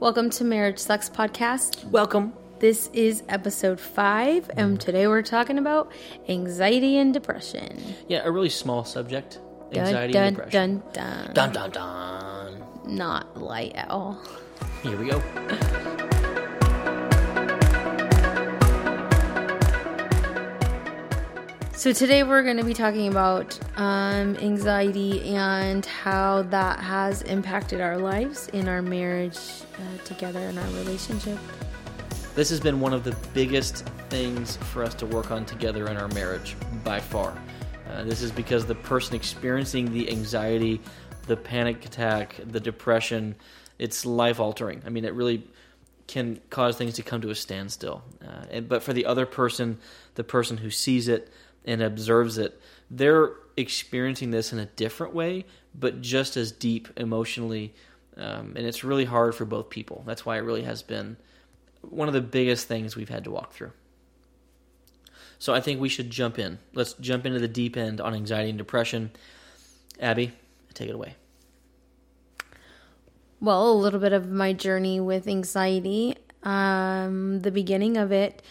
Welcome to Marriage Sucks Podcast. Welcome. This is episode five, and mm-hmm. today we're talking about anxiety and depression. Yeah, a really small subject. Anxiety dun, and depression. Dun, dun, Dun dun dun. Not light at all. Here we go. So today we're going to be talking about um, anxiety and how that has impacted our lives in our marriage uh, together and our relationship. This has been one of the biggest things for us to work on together in our marriage by far. Uh, this is because the person experiencing the anxiety, the panic attack, the depression, it's life altering. I mean, it really can cause things to come to a standstill. Uh, and, but for the other person, the person who sees it and observes it, they're experiencing this in a different way, but just as deep emotionally. Um, and it's really hard for both people. That's why it really has been one of the biggest things we've had to walk through. So I think we should jump in. Let's jump into the deep end on anxiety and depression. Abby, take it away. Well, a little bit of my journey with anxiety. Um, the beginning of it,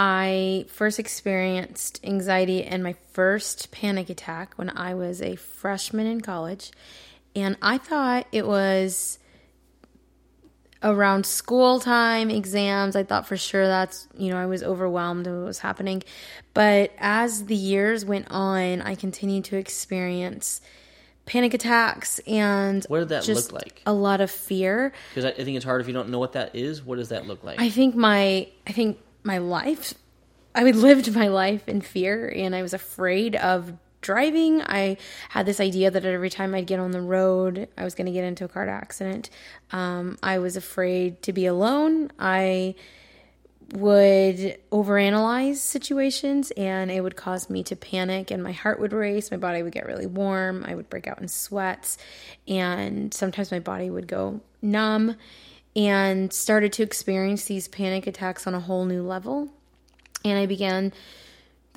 I first experienced anxiety and my first panic attack when I was a freshman in college. And I thought it was around school time, exams. I thought for sure that's, you know, I was overwhelmed with what was happening. But as the years went on, I continued to experience panic attacks and What did that look like? a lot of fear. Because I, I think it's hard if you don't know what that is. What does that look like? I think my I think my life I would lived my life in fear and I was afraid of driving. I had this idea that every time I'd get on the road, I was going to get into a car accident. Um, I was afraid to be alone. I would overanalyze situations and it would cause me to panic and my heart would race my body would get really warm i would break out in sweats and sometimes my body would go numb and started to experience these panic attacks on a whole new level and i began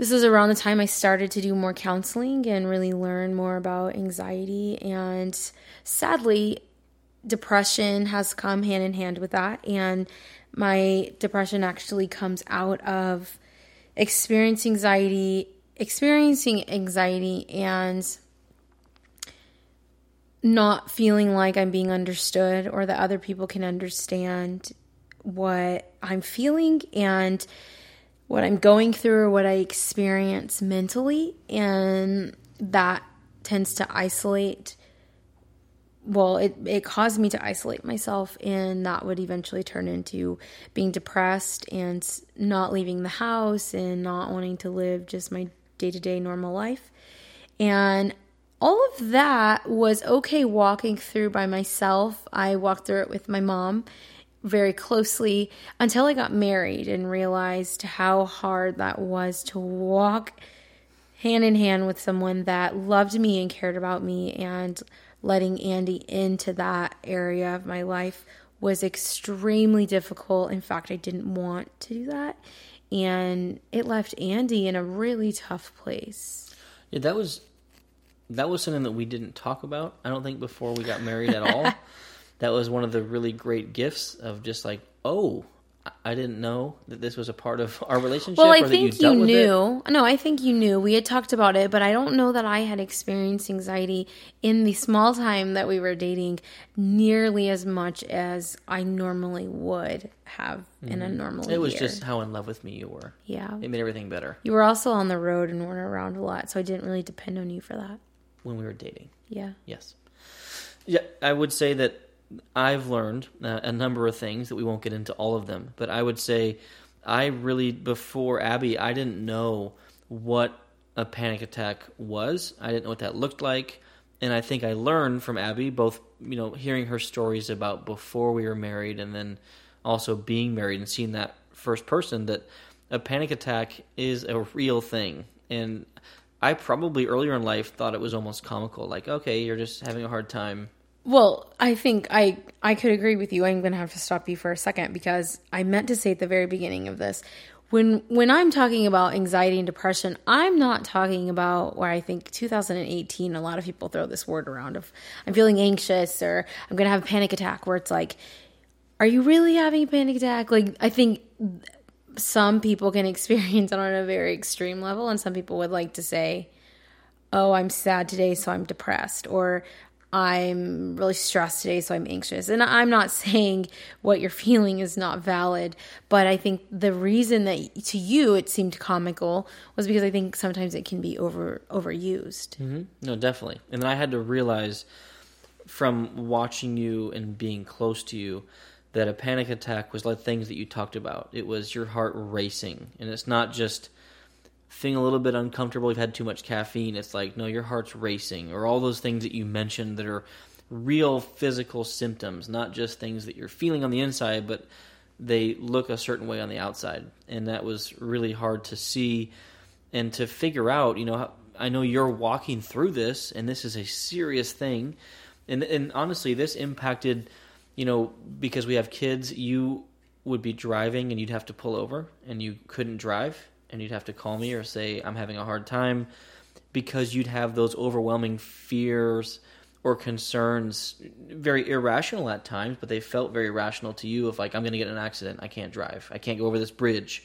this is around the time I started to do more counseling and really learn more about anxiety. And sadly, depression has come hand in hand with that. And my depression actually comes out of experiencing anxiety, experiencing anxiety, and not feeling like I'm being understood or that other people can understand what I'm feeling and what I'm going through or what I experience mentally. And that tends to isolate. Well, it, it caused me to isolate myself, and that would eventually turn into being depressed and not leaving the house and not wanting to live just my day to day normal life. And all of that was okay walking through by myself. I walked through it with my mom very closely until I got married and realized how hard that was to walk hand in hand with someone that loved me and cared about me and letting Andy into that area of my life was extremely difficult. In fact, I didn't want to do that. And it left Andy in a really tough place. yeah, that was that was something that we didn't talk about. I don't think before we got married at all. that was one of the really great gifts of just like, oh, I- didn't know that this was a part of our relationship. Well, I think you, dealt knew. No, I think you knew. We had talked about it, but I don't know that I had experienced anxiety in the small time that we were dating nearly as much as I normally would have in a normal Mm-hmm. It was year. just how in love with me you were. yeah. It made everything better You were also on the road and weren't around a lot, so I didn't really depend on you for that. When we were dating. Yeah. Yes. Yeah, I would say that I've learned uh, a number of things that we won't get into all of them, but I would say I really before Abby, I didn't know what a panic attack was. I didn't know what that looked like, and I think I learned from Abby both, you know, hearing her stories about before we were married and then also being married and seeing that first person that a panic attack is a real thing. And I probably earlier in life thought it was almost comical, like, okay, you're just having a hard time. Well, I think I I could agree with you. I'm going to have to stop you for a second because I meant to say at the very beginning of this when when I'm talking about anxiety and depression, I'm not talking about where I think 2018 a lot of people throw this word around of I'm feeling anxious or I'm going to have a panic attack where it's like are you really having a panic attack? Like, I think some people can experience it on a very extreme level, and some people would like to say, oh, I'm sad today, so I'm depressed, or I'm really stressed today, so I'm anxious. And I'm not saying what you're feeling is not valid, but I think the reason that to you it seemed comical was because I think sometimes it can be over overused. Mm-hmm. No, definitely. And then I had to realize from watching you and being close to you that a panic attack was like things that you talked about. It was your heart racing, and it's not just feeling a little bit uncomfortable, you've had too much caffeine, it's like, no, your heart's racing, or all those things that you mentioned that are real physical symptoms, not just things that you're feeling on the inside, but they look a certain way on the outside. And that was really hard to see and to figure out, you know, I know you're walking through this, and this is a serious thing. And, and honestly, this impacted, you know, because we have kids, you would be driving and you'd have to pull over and you couldn't drive and you'd have to call me or say I'm having a hard time because you'd have those overwhelming fears or concerns very irrational at times but they felt very rational to you of like I'm going to get an accident. I can't drive. I can't go over this bridge.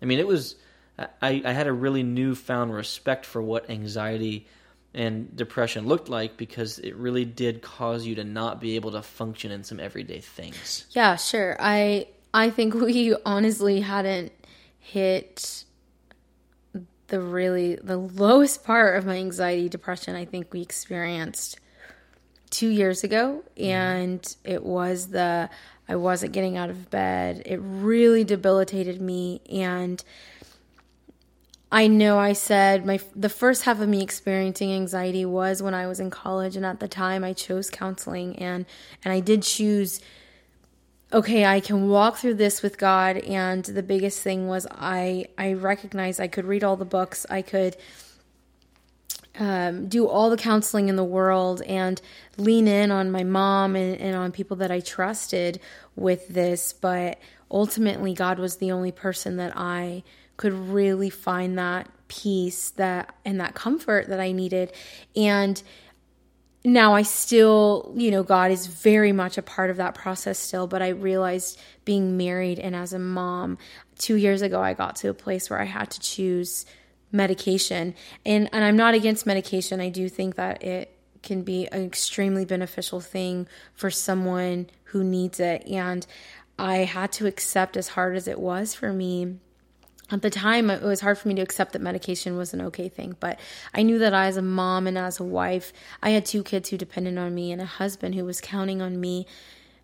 I mean it was I, I had a really newfound respect for what anxiety and depression looked like because it really did cause you to not be able to function in some everyday things. Yeah, sure. I I think we honestly hadn't hit the really the lowest part of my anxiety depression i think we experienced two years ago mm-hmm. and it was the i wasn't getting out of bed it really debilitated me and i know i said my the first half of me experiencing anxiety was when i was in college and at the time i chose counseling and and i did choose okay, I can walk through this with God. And the biggest thing was I I recognized I could read all the books, I could um, do all the counseling in the world, and lean in on my mom and, and on people that I trusted with this. But ultimately, God was the only person that I could really find that peace that and that comfort that I needed, and now I still, you know, God is very much a part of that process still, but I realized being married and as a mom, 2 years ago I got to a place where I had to choose medication. And and I'm not against medication. I do think that it can be an extremely beneficial thing for someone who needs it and I had to accept as hard as it was for me. At the time it was hard for me to accept that medication was an okay thing but i knew that I, as a mom and as a wife i had two kids who depended on me and a husband who was counting on me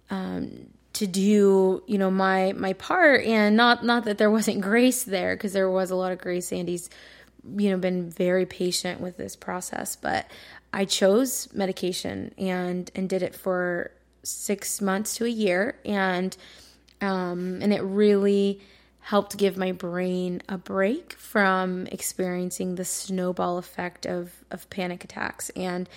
um, to do you know my my part. And not not that there wasn't grace there because there was a lot of grace. Andy's you know been very patient with this process but i chose medication and and did it for six months to a year and um and it really helped give my brain a break from experiencing the snowball effect of, of panic attacks. And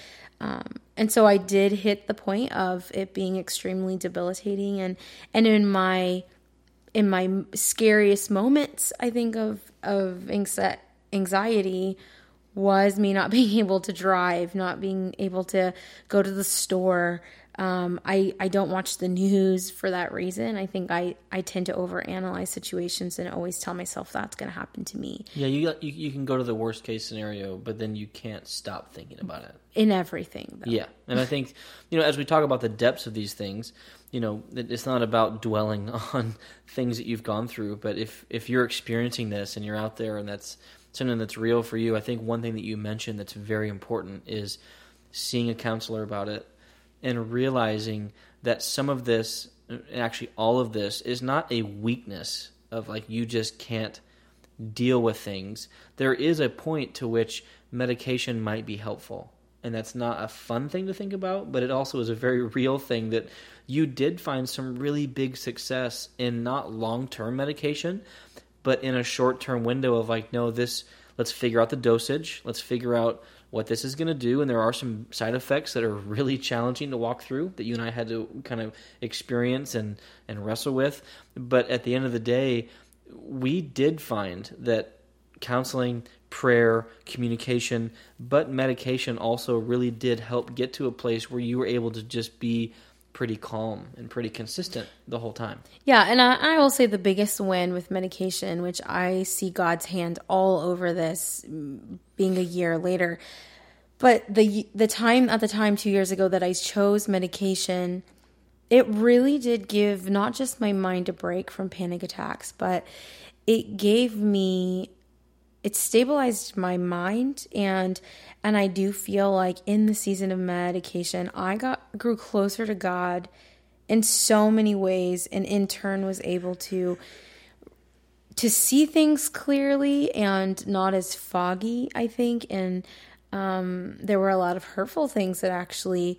um, and so I did hit the point of it being extremely debilitating and and in my in my scariest moments I think of of anxiety was me not being able to drive, not being able to go to the store, um, I, I don't watch the news for that reason. I think I, I tend to overanalyze situations and always tell myself that's going to happen to me. Yeah, you, you you can go to the worst case scenario, but then you can't stop thinking about it. In everything, though. Yeah, and I think you know as we talk about the depths of these things, you know it's not about dwelling on things that you've gone through, but if if you're experiencing this and you're out there and that's something that's real for you, I think one thing that you mentioned that's very important is seeing a counselor about it and realizing that some of this, actually all of this, is not a weakness of like you just can't deal with things. There is a point to which medication might be helpful. And that's not a fun thing to think about, but it also is a very real thing that you did find some really big success in not long term medication, but in a short term window of like, no, this, let's figure out the dosage, let's figure out what this is going to do. And there are some side effects that are really challenging to walk through that you and I had to kind of experience and, and wrestle with. But at the end of the day, we did find that counseling, prayer, communication, but medication also really did help get to a place where you were able to just be pretty calm and pretty consistent the whole time. Yeah, and I, I, will say the biggest win with medication, which I see God's hand all over this, being a year later. But the the time at the time two years ago that I chose medication, it really did give not just my mind a break from panic attacks, but it gave me it stabilized my mind and and I do feel like in the season of medication I got grew closer to God in so many ways and in turn was able to to see things clearly and not as foggy I think and um, there were a lot of hurtful things that actually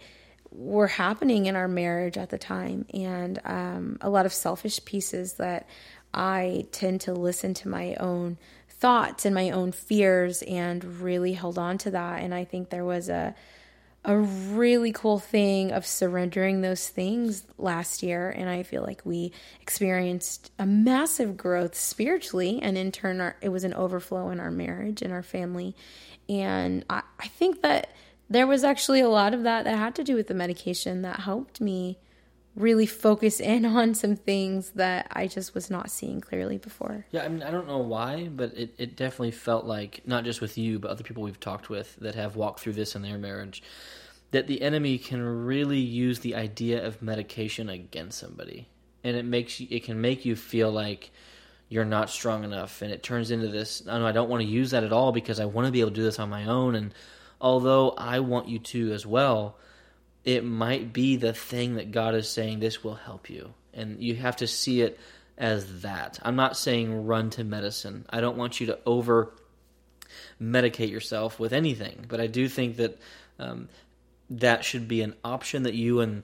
were happening in our marriage at the time and um, a lot of selfish pieces that I tend to listen to my own thoughts and my own fears and really held on to that. And I think there was a a really cool thing of surrendering those things last year and i feel like we experienced a massive growth spiritually and in turn our, it was an overflow in our marriage and our family and I, I think that there was actually a lot of that that had to do with the medication that helped me really focus in on some things that I just was not seeing clearly before. Yeah, I mean, I don't know why, but it, it definitely felt like, not just with you, but other people we've talked with that have walked through this in their marriage, that the enemy can really use the idea of medication against somebody. And it makes you, it can make you feel like you're not strong enough. And it turns into this, I, know, I don't want to use that at all because I want to be able to do this on my own. And although I want you to as well, it might be the thing that God is saying this will help you. And you have to see it as that. I'm not saying run to medicine. I don't want you to over medicate yourself with anything, but I do think that um, that should be an option that you and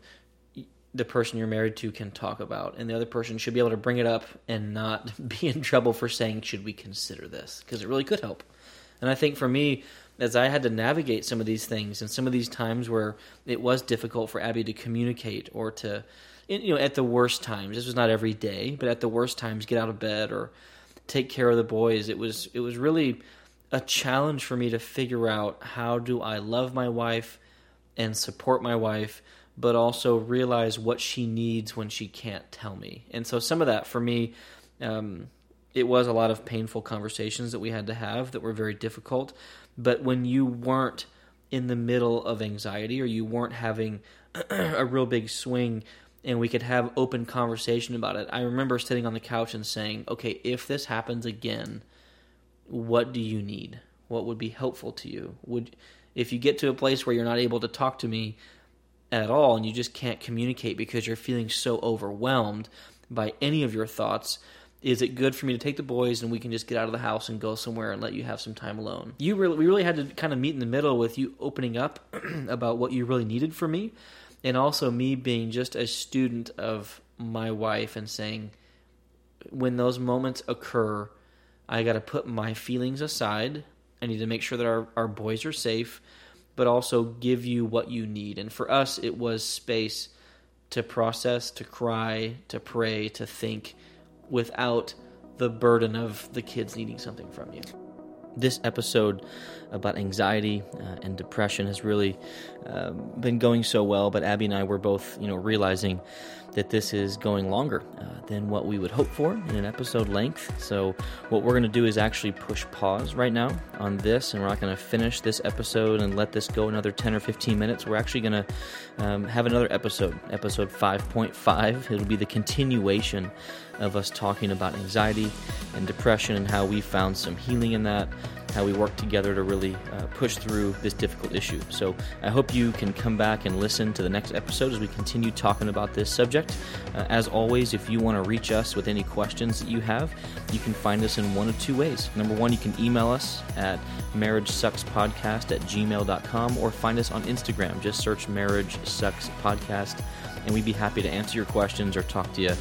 the person you're married to can talk about, and the other person should be able to bring it up and not be in trouble for saying, "Should we consider this?" Because it really could help. And I think for me, as I had to navigate some of these things and some of these times where it was difficult for Abby to communicate or to, you know, at the worst times. This was not every day, but at the worst times, get out of bed or take care of the boys. It was it was really a challenge for me to figure out how do I love my wife and support my wife, but also realize what she needs when she can't tell me. And so some of that for me. Um, it was a lot of painful conversations that we had to have that were very difficult. But when you weren't in the middle of anxiety or you weren't having a real big swing and we could have open conversation about it, I remember sitting on the couch and saying, okay, if this happens again, what do you need? What would be helpful to you? Would if you get to a place where you're not able to talk to me at all and you just can't communicate because you're feeling so overwhelmed by any of your thoughts, is it good for me to take the boys and we can just get out of the house and go somewhere and let you have some time alone? You really, we really had to kind of meet in the middle with you opening up about what you really needed from me, and also me being just a student of my wife and saying, when those moments occur, I got to put my feelings aside. I need to make sure that our, our boys are safe, but also give you what you need. And for us, it was space to process, to cry, to pray, to think without the burden of the kids needing something from you. This episode about anxiety uh, and depression has really uh, been going so well, but Abby and I were both, you know, realizing that this is going longer uh, than what we would hope for in an episode length. So, what we're going to do is actually push pause right now on this, and we're not going to finish this episode and let this go another 10 or 15 minutes. We're actually going to um, have another episode, episode 5.5. It'll be the continuation of us talking about anxiety and depression and how we found some healing in that how we work together to really uh, push through this difficult issue. So I hope you can come back and listen to the next episode as we continue talking about this subject. Uh, as always, if you want to reach us with any questions that you have, you can find us in one of two ways. Number one, you can email us at marriagesuckspodcast at gmail.com or find us on Instagram. Just search Marriage Sucks Podcast, and we'd be happy to answer your questions or talk to you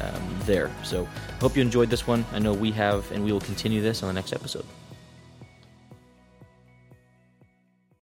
um, there. So, hope you enjoyed this one. I know we have, and we will continue this on the next episode.